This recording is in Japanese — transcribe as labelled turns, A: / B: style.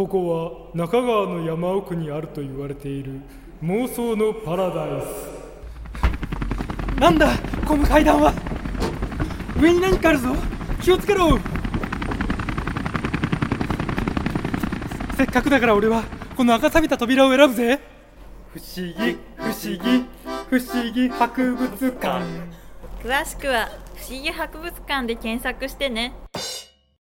A: ここは中川の山奥にあると言われている妄想のパラダイス。
B: なんだこの階段は。上に何かあるぞ。気をつけろ。せっかくだから俺はこの赤錆びた扉を選ぶぜ。
A: 不思議不思議不思議博物館。
C: 詳しくは不思議博物館で検索してね。